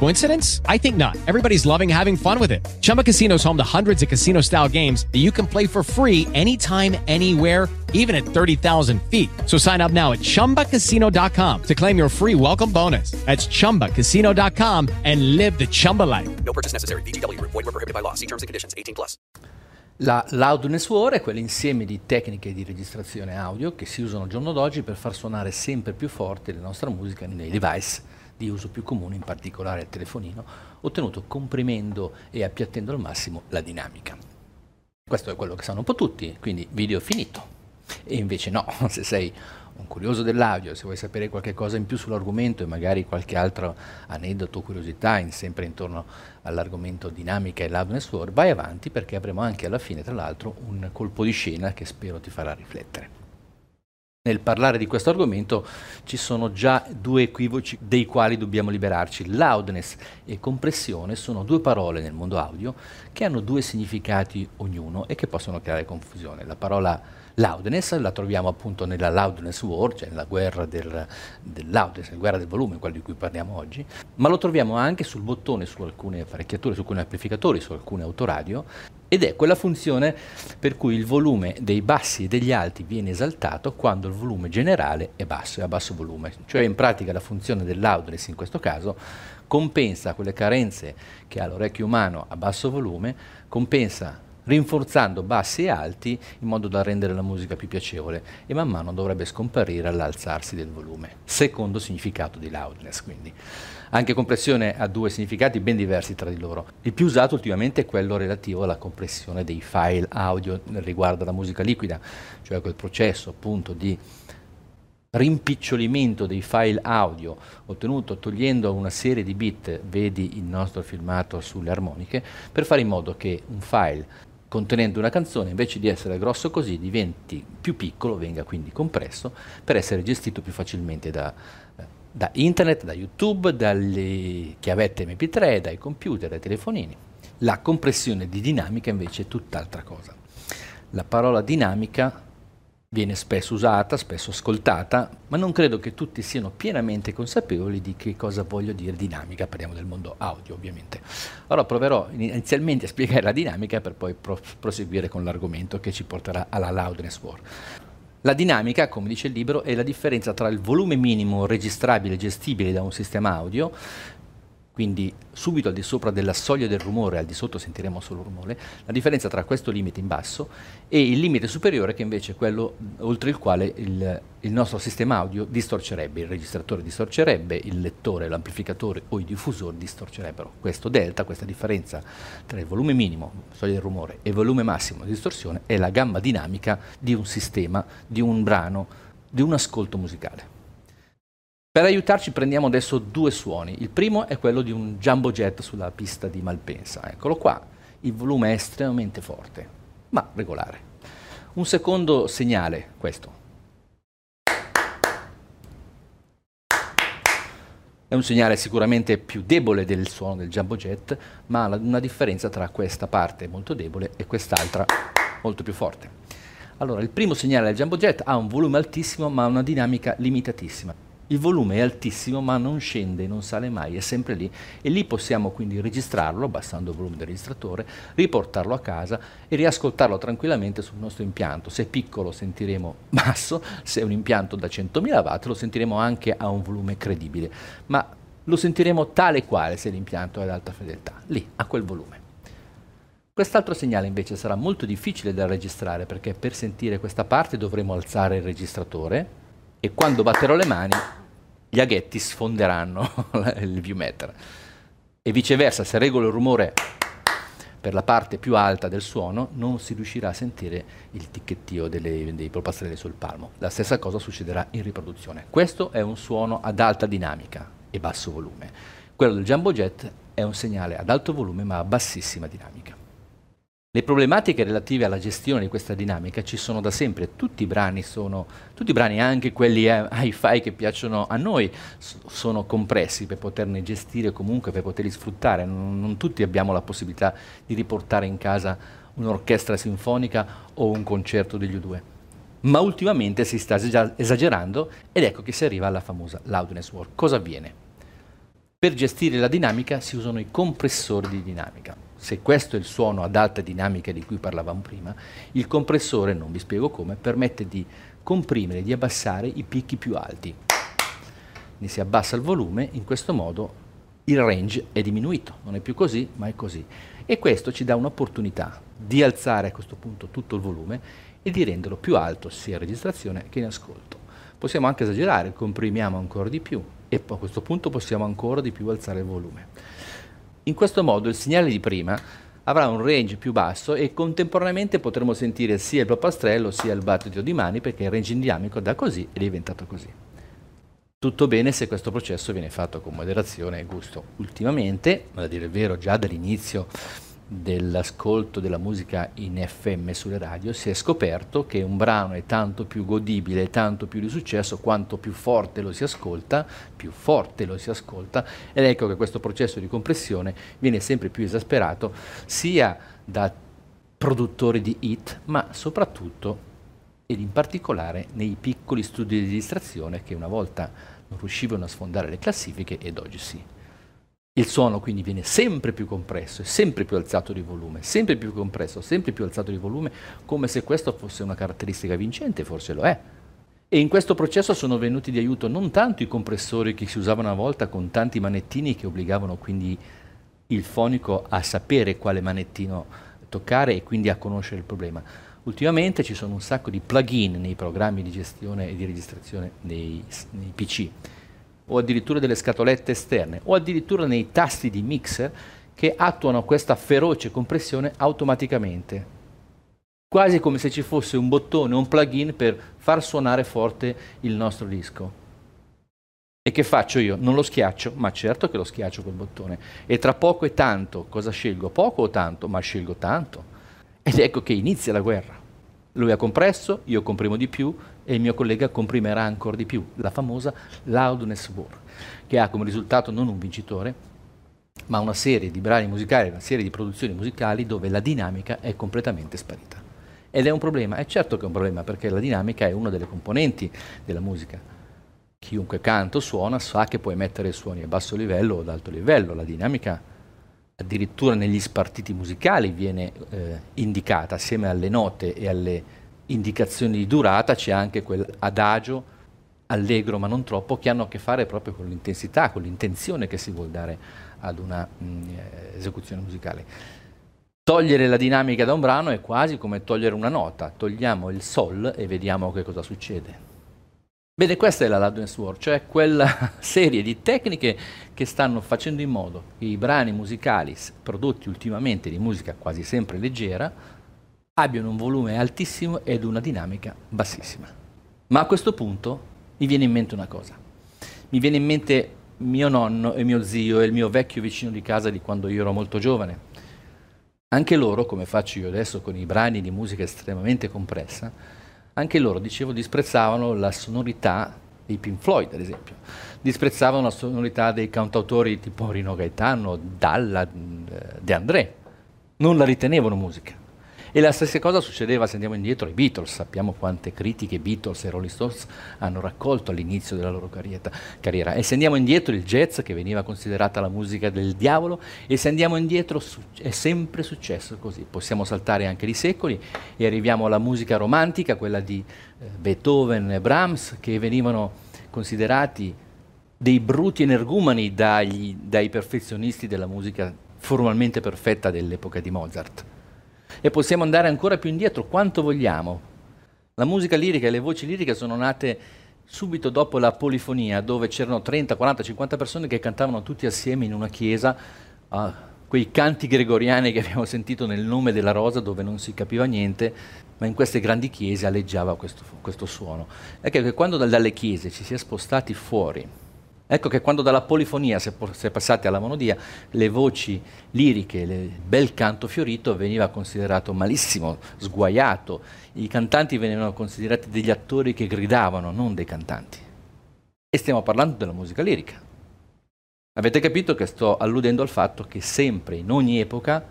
Coincidence? I think not. Everybody's loving having fun with it. Chumba Casino is home to hundreds of casino-style games that you can play for free anytime, anywhere even at 30,000 feet. So sign up now at ChumbaCasino.com to claim your free welcome bonus. That's ChumbaCasino.com and live the Chumba life. No purchase necessary. BGW. Void were prohibited by law. See terms and conditions. 18 plus. La loudness war è quell'insieme di tecniche di registrazione audio che si usano al giorno d'oggi per far suonare sempre più forte la nostra musica nei device di uso più comune, in particolare il telefonino, ottenuto comprimendo e appiattendo al massimo la dinamica. Questo è quello che sanno un po' tutti, quindi video finito. E invece no, se sei un curioso dell'audio, se vuoi sapere qualche cosa in più sull'argomento e magari qualche altro aneddoto o curiosità in, sempre intorno all'argomento dinamica e loudness war, vai avanti perché avremo anche alla fine, tra l'altro, un colpo di scena che spero ti farà riflettere. Nel parlare di questo argomento ci sono già due equivoci dei quali dobbiamo liberarci. Loudness e compressione sono due parole nel mondo audio che hanno due significati ognuno e che possono creare confusione. La parola loudness la troviamo appunto nella loudness war, cioè nella guerra del, del loudness, nella guerra del volume, quello di cui parliamo oggi, ma lo troviamo anche sul bottone su alcune apparecchiature, su alcuni amplificatori, su alcune autoradio ed è quella funzione per cui il volume dei bassi e degli alti viene esaltato quando il volume generale è basso, è a basso volume. Cioè in pratica la funzione del loudness in questo caso compensa quelle carenze che ha l'orecchio umano a basso volume, compensa rinforzando bassi e alti in modo da rendere la musica più piacevole e man mano dovrebbe scomparire all'alzarsi del volume. Secondo significato di loudness quindi. Anche compressione ha due significati ben diversi tra di loro. Il più usato ultimamente è quello relativo alla compressione dei file audio riguardo alla musica liquida, cioè quel processo appunto di rimpicciolimento dei file audio ottenuto togliendo una serie di bit, vedi il nostro filmato sulle armoniche, per fare in modo che un file contenendo una canzone invece di essere grosso così diventi più piccolo, venga quindi compresso per essere gestito più facilmente da, da internet, da YouTube, dalle chiavette MP3, dai computer, dai telefonini. La compressione di dinamica invece è tutt'altra cosa. La parola dinamica viene spesso usata, spesso ascoltata, ma non credo che tutti siano pienamente consapevoli di che cosa voglio dire dinamica, parliamo del mondo audio ovviamente. Allora proverò inizialmente a spiegare la dinamica per poi pro- proseguire con l'argomento che ci porterà alla loudness war. La dinamica, come dice il libro, è la differenza tra il volume minimo registrabile e gestibile da un sistema audio quindi subito al di sopra della soglia del rumore, al di sotto sentiremo solo rumore, la differenza tra questo limite in basso e il limite superiore che invece è quello oltre il quale il, il nostro sistema audio distorcerebbe, il registratore distorcerebbe, il lettore, l'amplificatore o i diffusori distorcerebbero. Questo delta, questa differenza tra il volume minimo, soglia del rumore, e il volume massimo di distorsione è la gamma dinamica di un sistema, di un brano, di un ascolto musicale. Per aiutarci prendiamo adesso due suoni. Il primo è quello di un jumbo jet sulla pista di Malpensa. Eccolo qua. Il volume è estremamente forte, ma regolare. Un secondo segnale, questo. È un segnale sicuramente più debole del suono del jumbo jet, ma ha una differenza tra questa parte molto debole e quest'altra molto più forte. Allora, il primo segnale del jumbo jet ha un volume altissimo ma una dinamica limitatissima il volume è altissimo ma non scende, non sale mai, è sempre lì e lì possiamo quindi registrarlo abbassando il volume del registratore, riportarlo a casa e riascoltarlo tranquillamente sul nostro impianto. Se è piccolo sentiremo basso, se è un impianto da 100.000 watt lo sentiremo anche a un volume credibile, ma lo sentiremo tale quale se l'impianto è ad alta fedeltà, lì, a quel volume. Quest'altro segnale invece sarà molto difficile da registrare perché per sentire questa parte dovremo alzare il registratore e quando batterò le mani gli aghetti sfonderanno il viewmeter. E viceversa, se regolo il rumore per la parte più alta del suono non si riuscirà a sentire il ticchettio delle, dei polpastrelli sul palmo. La stessa cosa succederà in riproduzione. Questo è un suono ad alta dinamica e basso volume. Quello del Jumbo Jet è un segnale ad alto volume ma a bassissima dinamica. Le problematiche relative alla gestione di questa dinamica ci sono da sempre, tutti i brani sono, tutti i brani, anche quelli eh, hi-fi che piacciono a noi, sono compressi per poterne gestire comunque, per poterli sfruttare, non, non tutti abbiamo la possibilità di riportare in casa un'orchestra sinfonica o un concerto degli U2. Ma ultimamente si sta esagerando ed ecco che si arriva alla famosa loudness war. Cosa avviene? Per gestire la dinamica si usano i compressori di dinamica se questo è il suono ad alta dinamica di cui parlavamo prima, il compressore, non vi spiego come, permette di comprimere, di abbassare i picchi più alti. Ne si abbassa il volume, in questo modo il range è diminuito, non è più così, ma è così. E questo ci dà un'opportunità di alzare a questo punto tutto il volume e di renderlo più alto sia in registrazione che in ascolto. Possiamo anche esagerare, comprimiamo ancora di più e a questo punto possiamo ancora di più alzare il volume. In questo modo il segnale di prima avrà un range più basso e contemporaneamente potremo sentire sia il papastrello sia il battito di mani perché il range dinamico da così è diventato così. Tutto bene se questo processo viene fatto con moderazione e gusto. Ultimamente, a dire il vero, già dall'inizio dell'ascolto della musica in FM sulle radio si è scoperto che un brano è tanto più godibile, tanto più di successo quanto più forte lo si ascolta, più forte lo si ascolta ed ecco che questo processo di compressione viene sempre più esasperato sia da produttori di hit ma soprattutto ed in particolare nei piccoli studi di distrazione che una volta non riuscivano a sfondare le classifiche ed oggi sì. Il suono quindi viene sempre più compresso sempre più alzato di volume, sempre più compresso, sempre più alzato di volume, come se questo fosse una caratteristica vincente, forse lo è. E in questo processo sono venuti di aiuto non tanto i compressori che si usavano una volta con tanti manettini che obbligavano quindi il fonico a sapere quale manettino toccare e quindi a conoscere il problema. Ultimamente ci sono un sacco di plugin nei programmi di gestione e di registrazione nei, nei PC o addirittura delle scatolette esterne o addirittura nei tasti di mixer che attuano questa feroce compressione automaticamente, quasi come se ci fosse un bottone o un plugin per far suonare forte il nostro disco. E che faccio io? Non lo schiaccio? Ma certo che lo schiaccio quel bottone. E tra poco e tanto, cosa scelgo? Poco o tanto? Ma scelgo tanto. Ed ecco che inizia la guerra. Lui ha compresso, io comprimo di più, e il mio collega comprimerà ancora di più, la famosa loudness war, che ha come risultato non un vincitore, ma una serie di brani musicali, una serie di produzioni musicali dove la dinamica è completamente sparita. Ed è un problema, è certo che è un problema perché la dinamica è una delle componenti della musica. Chiunque canta o suona sa che puoi mettere suoni a basso livello o ad alto livello, la dinamica addirittura negli spartiti musicali viene eh, indicata assieme alle note e alle indicazioni di durata c'è anche quell'adagio allegro ma non troppo che hanno a che fare proprio con l'intensità, con l'intenzione che si vuole dare ad una mh, mm, esecuzione musicale. Togliere la dinamica da un brano è quasi come togliere una nota, togliamo il sol e vediamo che cosa succede. Bene, questa è la loudness war, cioè quella serie di tecniche che stanno facendo in modo che i brani musicali prodotti ultimamente di musica quasi sempre leggera abbiano un volume altissimo ed una dinamica bassissima. Ma a questo punto mi viene in mente una cosa. Mi viene in mente mio nonno e mio zio e il mio vecchio vicino di casa di quando io ero molto giovane. Anche loro, come faccio io adesso con i brani di musica estremamente compressa, anche loro, dicevo, disprezzavano la sonorità dei Pink Floyd, ad esempio. Disprezzavano la sonorità dei cantautori tipo Rino Gaetano, Dalla, eh, De André. Non la ritenevano musica. E la stessa cosa succedeva se andiamo indietro ai Beatles, sappiamo quante critiche Beatles e Rolling Stones hanno raccolto all'inizio della loro carriera. E se andiamo indietro il jazz, che veniva considerata la musica del diavolo, e se andiamo indietro è sempre successo così. Possiamo saltare anche di secoli e arriviamo alla musica romantica, quella di eh, Beethoven e Brahms, che venivano considerati dei bruti energumani dagli, dai perfezionisti della musica formalmente perfetta dell'epoca di Mozart e possiamo andare ancora più indietro quanto vogliamo. La musica lirica e le voci liriche sono nate subito dopo la polifonia, dove c'erano 30, 40, 50 persone che cantavano tutti assieme in una chiesa uh, quei canti gregoriani che abbiamo sentito nel nome della rosa dove non si capiva niente, ma in queste grandi chiese alleggiava questo, questo suono. Ecco che quando dalle chiese ci si è spostati fuori, ecco che quando dalla polifonia si è, passati alla monodia, le voci liriche, il bel canto fiorito veniva considerato malissimo, sguaiato, i cantanti venivano considerati degli attori che gridavano, non dei cantanti. E stiamo parlando della musica lirica. Avete capito che sto alludendo al fatto che sempre, in ogni epoca,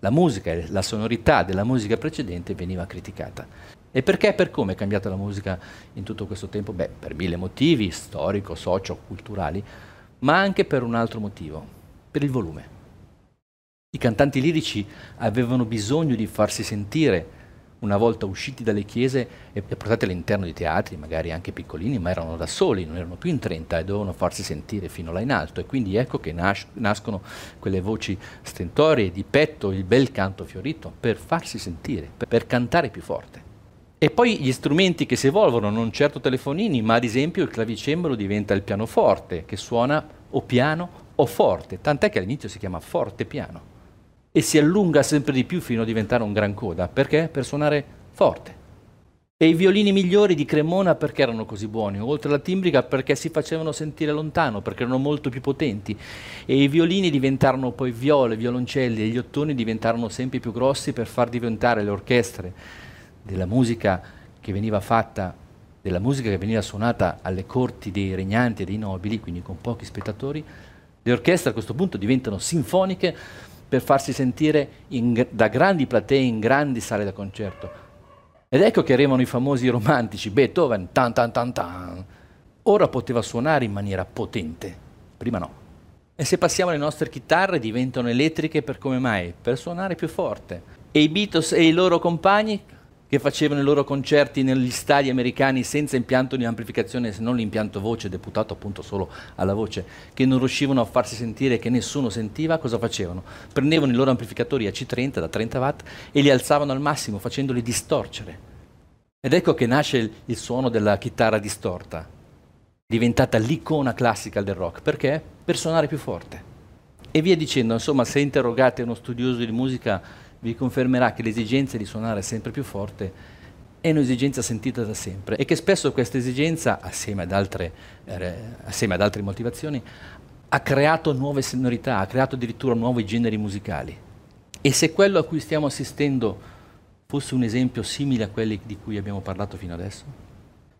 la musica e la sonorità della musica precedente veniva criticata. E perché e per come è cambiata la musica in tutto questo tempo? Beh, per mille motivi, storico, socio, culturali, ma anche per un altro motivo, per il volume. I cantanti lirici avevano bisogno di farsi sentire una volta usciti dalle chiese e portati all'interno di teatri, magari anche piccolini, ma erano da soli, non erano più in 30 e dovevano farsi sentire fino là in alto. E quindi ecco che nas- nascono quelle voci stentorie, di petto, il bel canto fiorito, per farsi sentire, per, per cantare più forte. E poi gli strumenti che si evolvono, non certo telefonini, ma ad esempio il clavicembalo diventa il pianoforte, che suona o piano o forte, tant'è che all'inizio si chiama forte piano e si allunga sempre di più fino a diventare un gran coda. Perché? Per suonare forte. E i violini migliori di Cremona perché erano così buoni? Oltre alla timbrica perché si facevano sentire lontano, perché erano molto più potenti. E i violini diventarono poi viole, violoncelli e gli ottoni diventarono sempre più grossi per far diventare le orchestre della musica che veniva fatta, della musica che veniva suonata alle corti dei regnanti e dei nobili, quindi con pochi spettatori. Le orchestre a questo punto diventano sinfoniche per farsi sentire in, da grandi platee in grandi sale da concerto. Ed ecco che arrivano i famosi romantici, Beethoven, tan tan tan tan. Ora poteva suonare in maniera potente, prima no. E se passiamo alle nostre chitarre diventano elettriche per come mai? Per suonare più forte. E i Beatles e i loro compagni che facevano i loro concerti negli stadi americani senza impianto di amplificazione se non l'impianto voce deputato appunto solo alla voce, che non riuscivano a farsi sentire, che nessuno sentiva, cosa facevano? Prendevano i loro amplificatori a C30 da 30 watt e li alzavano al massimo facendoli distorcere. Ed ecco che nasce il, il suono della chitarra distorta, diventata l'icona classica del rock. Perché? Per suonare più forte. E via dicendo, insomma, se interrogate uno studioso di musica vi confermerà che l'esigenza di suonare sempre più forte è un'esigenza sentita da sempre e che spesso questa esigenza, assieme ad altre, eh, assieme ad altre motivazioni, ha creato nuove sonorità, ha creato addirittura nuovi generi musicali. E se quello a cui stiamo assistendo fosse un esempio simile a quelli di cui abbiamo parlato fino adesso?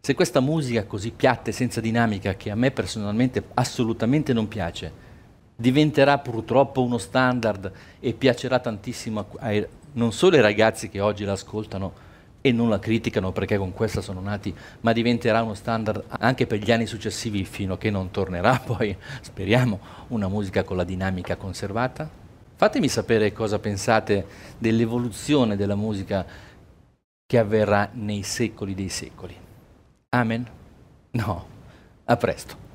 Se questa musica così piatta e senza dinamica, che a me personalmente assolutamente non piace, diventerà purtroppo uno standard e piacerà tantissimo ai, non solo ai ragazzi che oggi l'ascoltano e non la criticano perché con questa sono nati, ma diventerà uno standard anche per gli anni successivi fino a che non tornerà poi, speriamo, una musica con la dinamica conservata? Fatemi sapere cosa pensate dell'evoluzione della musica che avverrà nei secoli dei secoli. Amen? No, a presto.